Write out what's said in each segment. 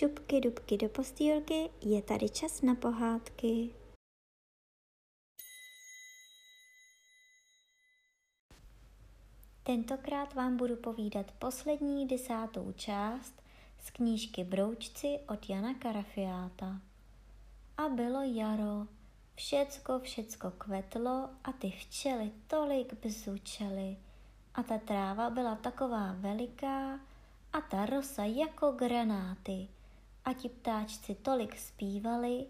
šupky dubky do postýlky, je tady čas na pohádky. Tentokrát vám budu povídat poslední desátou část z knížky Broučci od Jana Karafiáta. A bylo jaro, všecko, všecko kvetlo a ty včely tolik bzučely. A ta tráva byla taková veliká a ta rosa jako granáty. A ti ptáčci tolik zpívali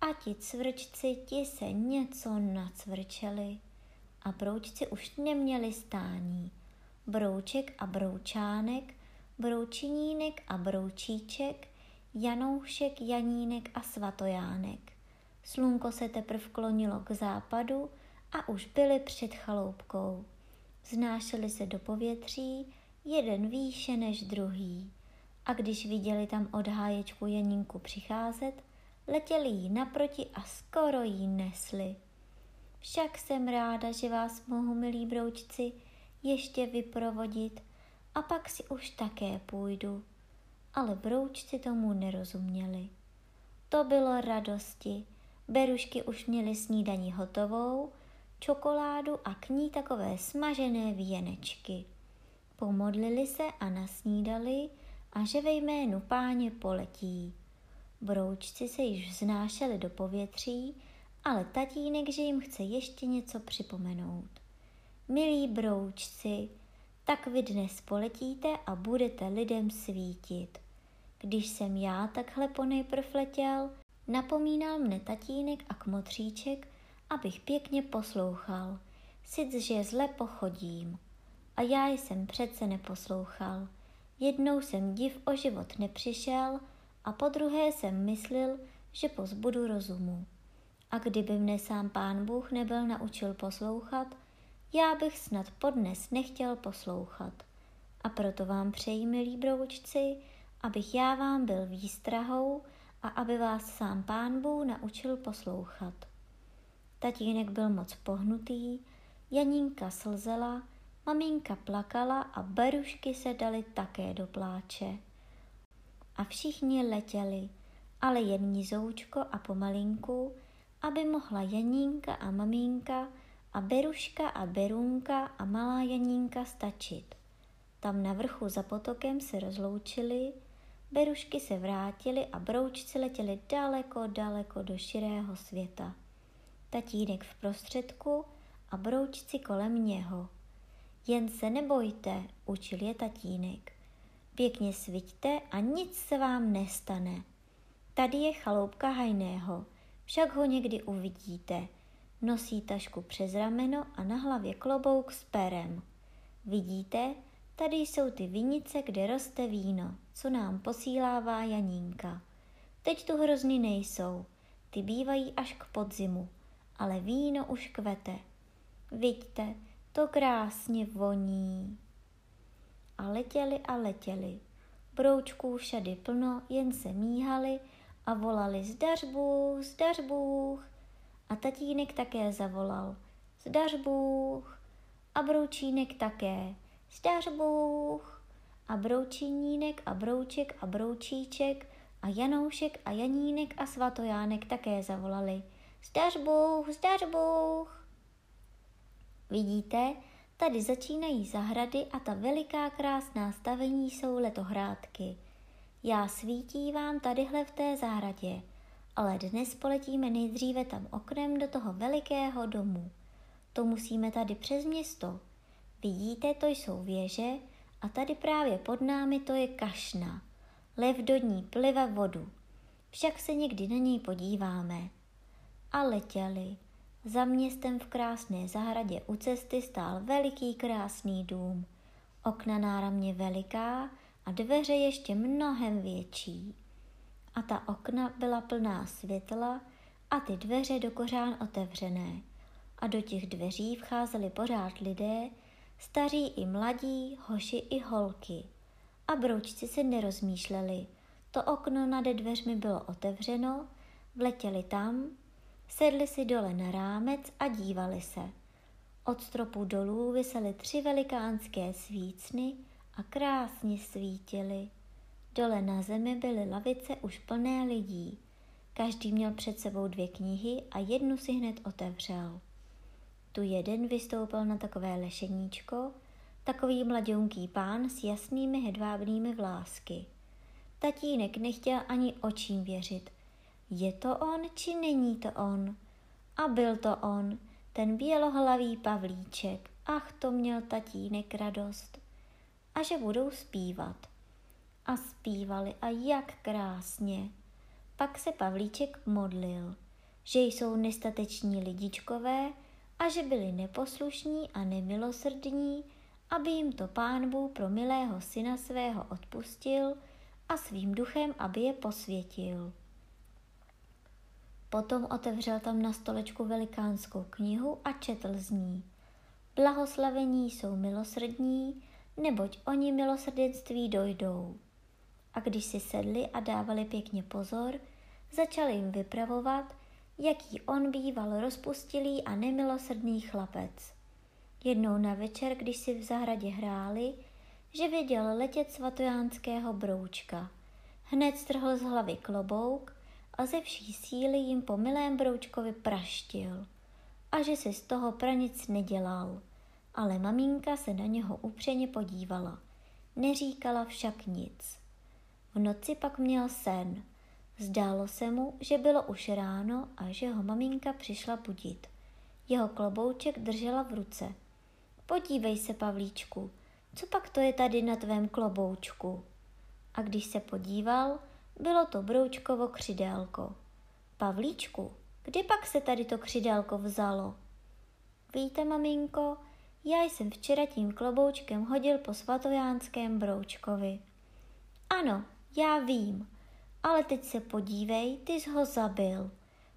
a ti cvrčci ti se něco nacvrčeli. A broučci už neměli stání. Brouček a broučánek, broučinínek a broučíček, Janoušek, Janínek a Svatojánek. Slunko se teprve klonilo k západu a už byli před chaloupkou. Znášeli se do povětří, jeden výše než druhý. A když viděli tam od háječku Janinku přicházet, letěli jí naproti a skoro jí nesli. Však jsem ráda, že vás mohu, milí broučci, ještě vyprovodit a pak si už také půjdu. Ale broučci tomu nerozuměli. To bylo radosti. Berušky už měly snídaní hotovou, čokoládu a k ní takové smažené věnečky. Pomodlili se a nasnídali a že ve jménu páně poletí. Broučci se již vznášeli do povětří, ale tatínek, že jim chce ještě něco připomenout. Milí broučci, tak vy dnes poletíte a budete lidem svítit. Když jsem já takhle ponejprv letěl, napomínal mne tatínek a kmotříček, abych pěkně poslouchal, sic, že zle pochodím. A já jsem přece neposlouchal. Jednou jsem div o život nepřišel a po druhé jsem myslil, že pozbudu rozumu. A kdyby mne sám pán Bůh nebyl naučil poslouchat, já bych snad podnes nechtěl poslouchat. A proto vám přeji, milí broučci, abych já vám byl výstrahou a aby vás sám pán Bůh naučil poslouchat. Tatínek byl moc pohnutý, Janínka slzela, maminka plakala a berušky se dali také do pláče. A všichni letěli, ale jen nizoučko a pomalinku, aby mohla Janínka a maminka a Beruška a Berunka a malá Janínka stačit. Tam na vrchu za potokem se rozloučili, Berušky se vrátily a broučci letěli daleko, daleko do širého světa. Tatínek v prostředku a broučci kolem něho. Jen se nebojte, učil je tatínek. Pěkně sviťte a nic se vám nestane. Tady je chaloupka hajného, však ho někdy uvidíte – Nosí tašku přes rameno a na hlavě klobouk s perem. Vidíte, tady jsou ty vinice, kde roste víno, co nám posílává Janínka. Teď tu hrozny nejsou, ty bývají až k podzimu, ale víno už kvete. Vidíte, to krásně voní. A letěli a letěli. Broučků všady plno, jen se míhali a volali zdař Bůh, zdař Bůh. A tatínek také zavolal. Zdař Bůh. A broučínek také. Zdař Bůh. A broučinínek a brouček a broučíček a Janoušek a Janínek a Svatojánek také zavolali. Zdař Bůh, zdař Bůh. Vidíte, tady začínají zahrady a ta veliká krásná stavení jsou letohrádky. Já svítí vám tadyhle v té zahradě ale dnes poletíme nejdříve tam oknem do toho velikého domu. To musíme tady přes město. Vidíte, to jsou věže a tady právě pod námi to je kašna. Lev do ní plive vodu. Však se někdy na něj podíváme. A letěli. Za městem v krásné zahradě u cesty stál veliký krásný dům. Okna náramně veliká a dveře ještě mnohem větší a ta okna byla plná světla a ty dveře do kořán otevřené. A do těch dveří vcházeli pořád lidé, staří i mladí, hoši i holky. A broučci se nerozmýšleli. To okno nad dveřmi bylo otevřeno, vletěli tam, sedli si dole na rámec a dívali se. Od stropu dolů visely tři velikánské svícny a krásně svítily. Dole na zemi byly lavice už plné lidí. Každý měl před sebou dvě knihy a jednu si hned otevřel. Tu jeden vystoupil na takové lešeníčko, takový mladounký pán s jasnými hedvábnými vlásky. Tatínek nechtěl ani očím věřit. Je to on, či není to on? A byl to on, ten bělohlavý Pavlíček. Ach, to měl tatínek radost. A že budou zpívat. A zpívali a jak krásně. Pak se Pavlíček modlil, že jsou nestateční lidičkové a že byli neposlušní a nemilosrdní, aby jim to pán Bůh pro milého syna svého odpustil a svým duchem, aby je posvětil. Potom otevřel tam na stolečku velikánskou knihu a četl z ní. Blahoslavení jsou milosrdní, neboť oni milosrdenství dojdou. A když si sedli a dávali pěkně pozor, začali jim vypravovat, jaký on býval rozpustilý a nemilosrdný chlapec. Jednou na večer, když si v zahradě hráli, že viděl letět svatojánského broučka. Hned strhl z hlavy klobouk a ze vší síly jim po milém broučkovi praštil. A že si z toho pranic nedělal. Ale maminka se na něho upřeně podívala. Neříkala však nic. V noci pak měl sen. Zdálo se mu, že bylo už ráno a že ho maminka přišla budit. Jeho klobouček držela v ruce. Podívej se, Pavlíčku, co pak to je tady na tvém kloboučku? A když se podíval, bylo to broučkovo křidélko. Pavlíčku, kdy pak se tady to křidélko vzalo? Víte, maminko, já jsem včera tím kloboučkem hodil po svatojánském broučkovi. Ano, já vím, ale teď se podívej, ty jsi ho zabil.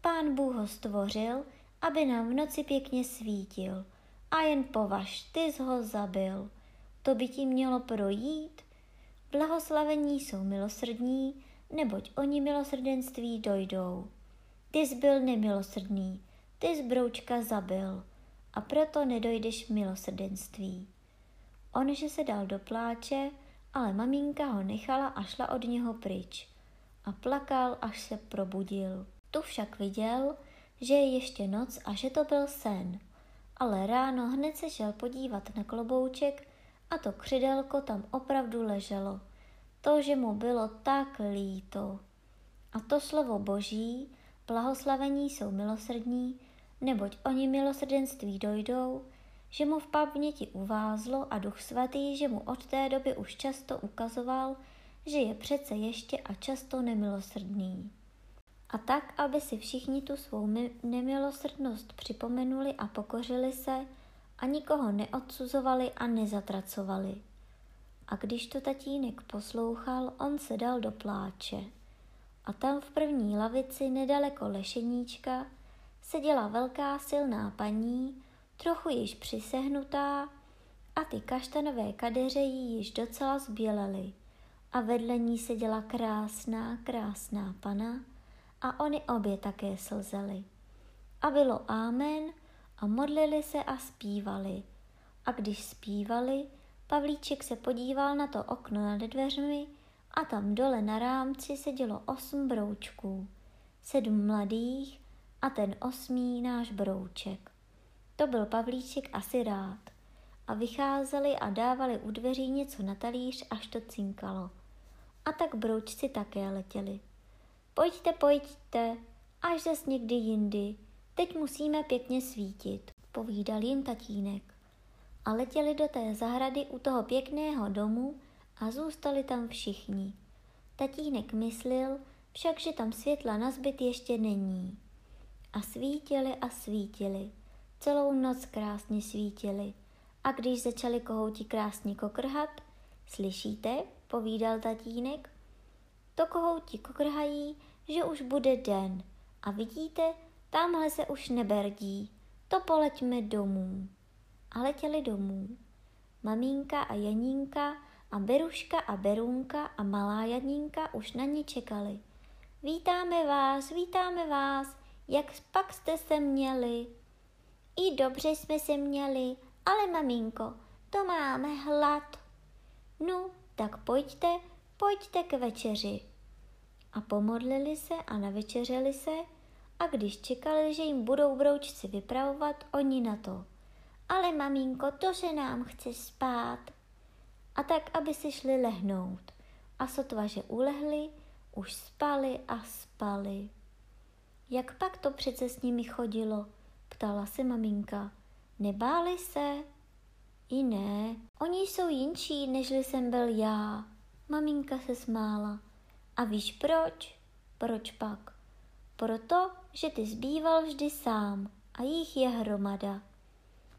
Pán Bůh ho stvořil, aby nám v noci pěkně svítil. A jen považ, ty jsi ho zabil. To by ti mělo projít. Blahoslavení jsou milosrdní, neboť oni milosrdenství dojdou. Ty jsi byl nemilosrdný, ty zbroučka zabil a proto nedojdeš milosrdenství. On, že se dal do pláče, ale maminka ho nechala a šla od něho pryč a plakal, až se probudil. Tu však viděl, že je ještě noc a že to byl sen, ale ráno hned se šel podívat na klobouček a to křidelko tam opravdu leželo – to, že mu bylo tak líto. A to slovo boží, blahoslavení jsou milosrdní, neboť oni milosrdenství dojdou, že mu v paměti uvázlo a duch svatý, že mu od té doby už často ukazoval, že je přece ještě a často nemilosrdný. A tak, aby si všichni tu svou nemilosrdnost připomenuli a pokořili se a nikoho neodsuzovali a nezatracovali. A když to tatínek poslouchal, on se dal do pláče. A tam v první lavici nedaleko lešeníčka seděla velká silná paní, trochu již přisehnutá a ty kaštanové kadeře jí již docela zbělely. A vedle ní seděla krásná, krásná pana a oni obě také slzeli. A bylo ámen a modlili se a zpívali. A když zpívali, Pavlíček se podíval na to okno nad dveřmi a tam dole na rámci sedělo osm broučků, sedm mladých a ten osmý náš brouček. To byl Pavlíček asi rád. A vycházeli a dávali u dveří něco na talíř, až to cinkalo. A tak broučci také letěli. Pojďte, pojďte, až zas někdy jindy. Teď musíme pěkně svítit, povídal jim tatínek a letěli do té zahrady u toho pěkného domu a zůstali tam všichni. Tatínek myslil však, že tam světla na zbyt ještě není. A svítili a svítili. Celou noc krásně svítili. A když začali kohouti krásně kokrhat, slyšíte, povídal tatínek, to kohouti kokrhají, že už bude den. A vidíte, tamhle se už neberdí, to poleďme domů a letěli domů. Mamínka a Janínka a Beruška a Berunka a malá Janínka už na ní čekali. Vítáme vás, vítáme vás, jak pak jste se měli? I dobře jsme se měli, ale maminko, to máme hlad. No, tak pojďte, pojďte k večeři. A pomodlili se a navečeřeli se a když čekali, že jim budou broučci vypravovat, oni na to. Ale maminko, to se nám chce spát. A tak, aby si šli lehnout. A sotva, že ulehli, už spali a spali. Jak pak to přece s nimi chodilo? Ptala se maminka. Nebáli se? I ne, oni jsou jinčí, nežli jsem byl já. Maminka se smála. A víš proč? Proč pak? Proto, že ty zbýval vždy sám a jich je hromada.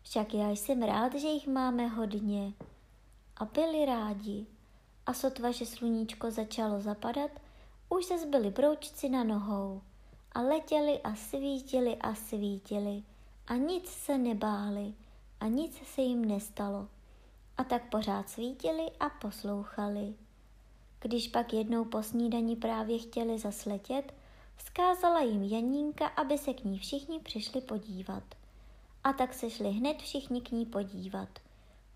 Však já jsem rád, že jich máme hodně. A byli rádi. A sotva, že sluníčko začalo zapadat, už se zbyli broučci na nohou a letěli a svítili a svítili a nic se nebáli a nic se jim nestalo. A tak pořád svítili a poslouchali. Když pak jednou po snídani právě chtěli zasletět, vzkázala jim Janínka, aby se k ní všichni přišli podívat. A tak se šli hned všichni k ní podívat.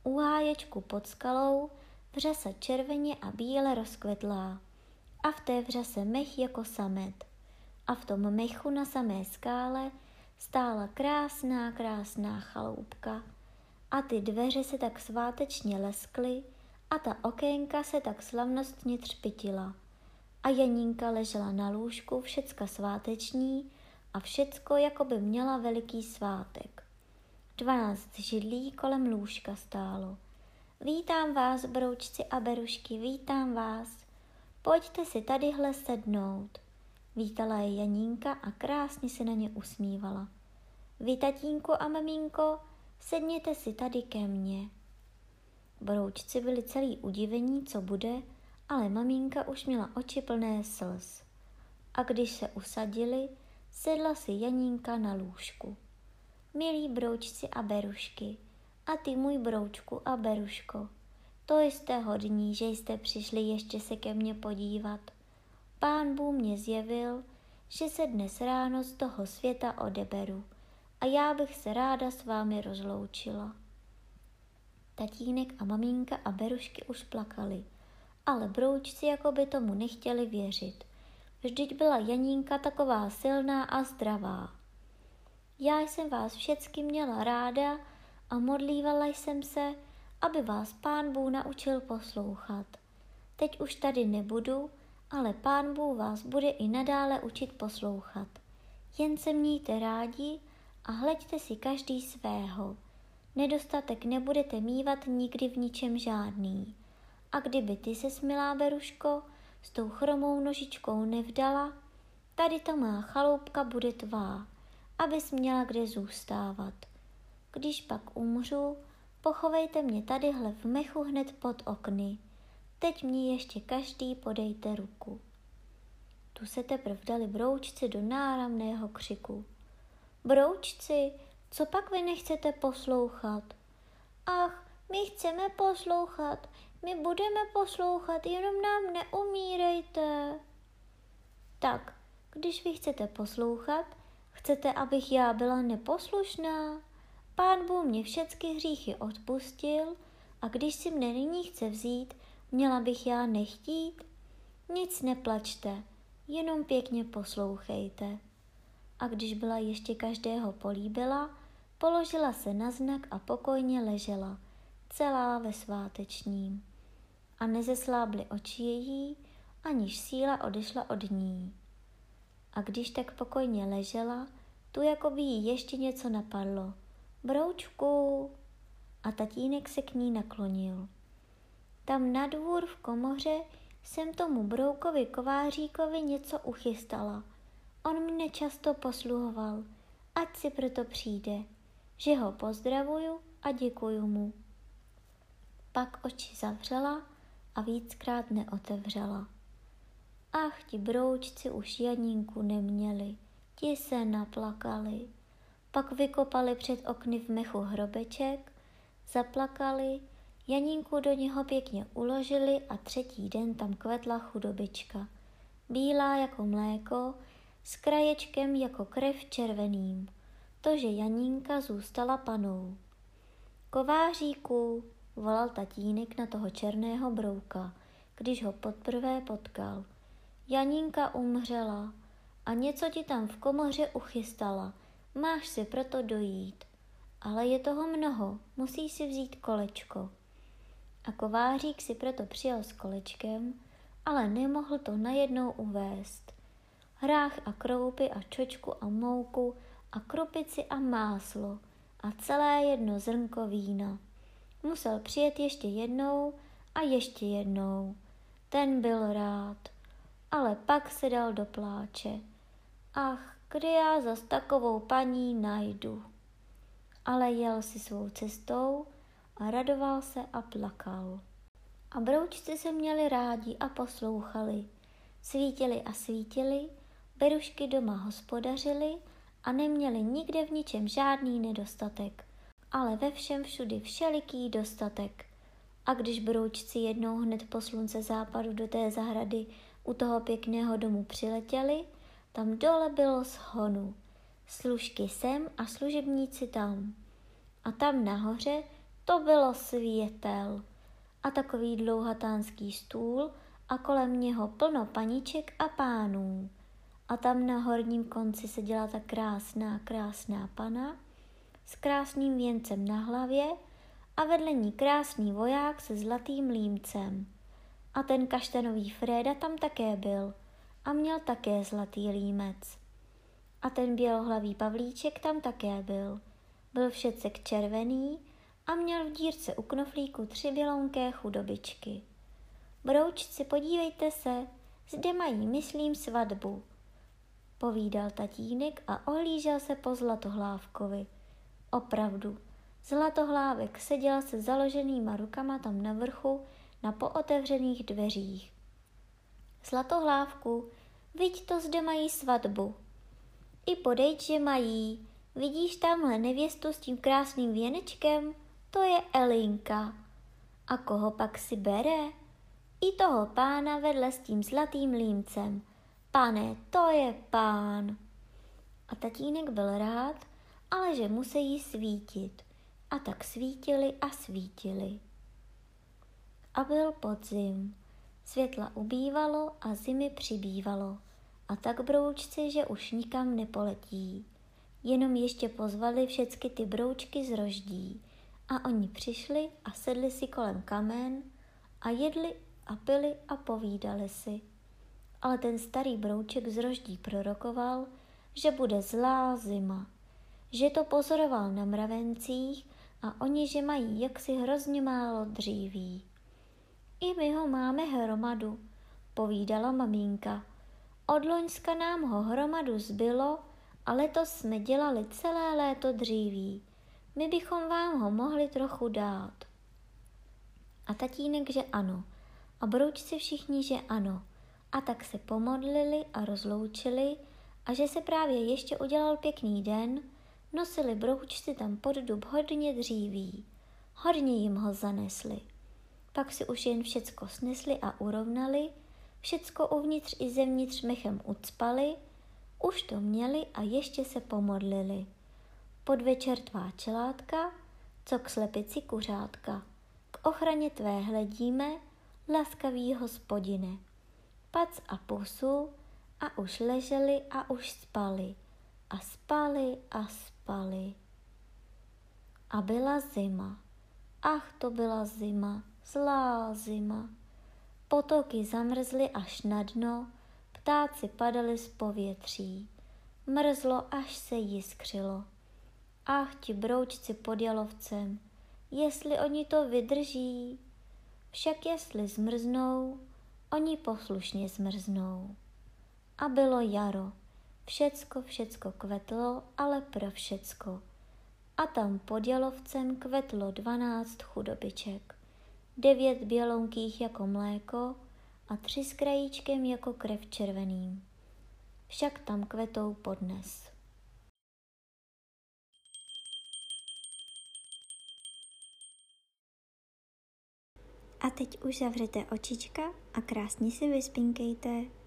U háječku pod skalou vřasa červeně a bíle rozkvetlá a v té vřase mech jako samet. A v tom mechu na samé skále stála krásná, krásná chaloupka a ty dveře se tak svátečně leskly a ta okénka se tak slavnostně třpitila. A Janínka ležela na lůžku všecka sváteční a všecko jako by měla veliký svátek. Dvanáct židlí kolem lůžka stálo. Vítám vás, broučci a berušky, vítám vás. Pojďte si tadyhle sednout. Vítala je Janínka a krásně se na ně usmívala. Vy, tatínku a mamínko, sedněte si tady ke mně. Broučci byli celý udivení, co bude, ale mamínka už měla oči plné slz. A když se usadili, sedla si Janínka na lůžku. Milí broučci a berušky, a ty můj broučku a beruško, to jste hodní, že jste přišli ještě se ke mně podívat. Pán Bůh mě zjevil, že se dnes ráno z toho světa odeberu a já bych se ráda s vámi rozloučila. Tatínek a maminka a berušky už plakali, ale broučci jako by tomu nechtěli věřit. Vždyť byla Janínka taková silná a zdravá. Já jsem vás všecky měla ráda a modlívala jsem se, aby vás pán Bůh naučil poslouchat. Teď už tady nebudu, ale pán Bůh vás bude i nadále učit poslouchat. Jen se mějte rádi a hleďte si každý svého. Nedostatek nebudete mývat nikdy v ničem žádný. A kdyby ty se, smilá Beruško, s tou chromou nožičkou nevdala, tady ta má chaloupka bude tvá, abys měla kde zůstávat. Když pak umřu, Pochovejte mě tadyhle v mechu hned pod okny. Teď mě ještě každý podejte ruku. Tu se teprve dali broučci do náramného křiku. Broučci, co pak vy nechcete poslouchat? Ach, my chceme poslouchat, my budeme poslouchat, jenom nám neumírejte. Tak, když vy chcete poslouchat, chcete, abych já byla neposlušná? Pán Bůh mě všechny hříchy odpustil a když si mne nyní chce vzít, měla bych já nechtít? Nic neplačte, jenom pěkně poslouchejte. A když byla ještě každého políbila, položila se na znak a pokojně ležela, celá ve svátečním. A nezeslábly oči její, aniž síla odešla od ní. A když tak pokojně ležela, tu jako by jí ještě něco napadlo – Broučku! A tatínek se k ní naklonil. Tam na dvůr v komoře jsem tomu broukovi kováříkovi něco uchystala. On mě často posluhoval, ať si proto přijde, že ho pozdravuju a děkuju mu. Pak oči zavřela a víckrát neotevřela. Ach, ti broučci už Janínku neměli, ti se naplakali. Pak vykopali před okny v mechu hrobeček, zaplakali, Janínku do něho pěkně uložili a třetí den tam kvetla chudobička. Bílá jako mléko, s kraječkem jako krev červeným. To, že Janínka zůstala panou. Kováříku, volal tatínek na toho černého brouka, když ho poprvé potkal. Janínka umřela a něco ti tam v komoře uchystala. Máš si proto dojít. Ale je toho mnoho, musíš si vzít kolečko. A kovářík si proto přijel s kolečkem, ale nemohl to najednou uvést. Hrách a kroupy a čočku a mouku a krupici a máslo a celé jedno zrnko vína. Musel přijet ještě jednou a ještě jednou. Ten byl rád, ale pak se dal do pláče. Ach, kde já zas takovou paní najdu? Ale jel si svou cestou a radoval se a plakal. A broučci se měli rádi a poslouchali. Svítili a svítili, berušky doma hospodařili a neměli nikde v ničem žádný nedostatek, ale ve všem všudy všeliký dostatek. A když broučci jednou hned po slunce západu do té zahrady u toho pěkného domu přiletěli, tam dole bylo shonu. Služky sem a služebníci tam. A tam nahoře to bylo světel. A takový dlouhatánský stůl a kolem něho plno paniček a pánů. A tam na horním konci seděla ta krásná, krásná pana s krásným věncem na hlavě a vedle ní krásný voják se zlatým límcem. A ten kaštanový Freda tam také byl a měl také zlatý límec. A ten bělohlavý Pavlíček tam také byl. Byl všecek červený a měl v dírce u knoflíku tři bělounké chudobičky. Broučci, podívejte se, zde mají, myslím, svatbu povídal tatínek a ohlížel se po Zlatohlávkovi. Opravdu, Zlatohlávek seděl se založenýma rukama tam na vrchu na pootevřených dveřích. Zlatohlávku, viď to zde mají svatbu. I podejď, že mají. Vidíš tamhle nevěstu s tím krásným věnečkem? To je Elinka. A koho pak si bere? I toho pána vedle s tím zlatým límcem – Pane, to je pán. A tatínek byl rád, ale že musí svítit. A tak svítili a svítili. A byl podzim. Světla ubývalo a zimy přibývalo. A tak broučci, že už nikam nepoletí. Jenom ještě pozvali všecky ty broučky z roždí. A oni přišli a sedli si kolem kamen a jedli a pili a povídali si ale ten starý brouček z roždí prorokoval, že bude zlá zima, že to pozoroval na mravencích a oni, že mají jaksi hrozně málo dříví. I my ho máme hromadu, povídala maminka. Od Loňska nám ho hromadu zbylo a letos jsme dělali celé léto dříví. My bychom vám ho mohli trochu dát. A tatínek, že ano. A broučci všichni, že ano. A tak se pomodlili a rozloučili a že se právě ještě udělal pěkný den, nosili broučci tam pod dub hodně dříví. Hodně jim ho zanesli. Pak si už jen všecko snesli a urovnali, všecko uvnitř i zevnitř mechem ucpali, už to měli a ještě se pomodlili. Podvečer tvá čelátka, co k slepici kuřátka. K ochraně tvé hledíme, laskavý hospodine pac a pusu a už leželi a už spali a spali a spali. A byla zima. Ach, to byla zima, zlá zima. Potoky zamrzly až na dno, ptáci padali z povětří. Mrzlo, až se jiskřilo. Ach, ti broučci pod jalovcem, jestli oni to vydrží. Však jestli zmrznou, Oni poslušně zmrznou. A bylo jaro. Všecko, všecko kvetlo, ale pro všecko. A tam pod jalovcem kvetlo dvanáct chudobiček. Devět bělonkých jako mléko a tři s krajíčkem jako krev červeným. Však tam kvetou podnes. A teď už zavřete očička a krásně si vyspinkejte.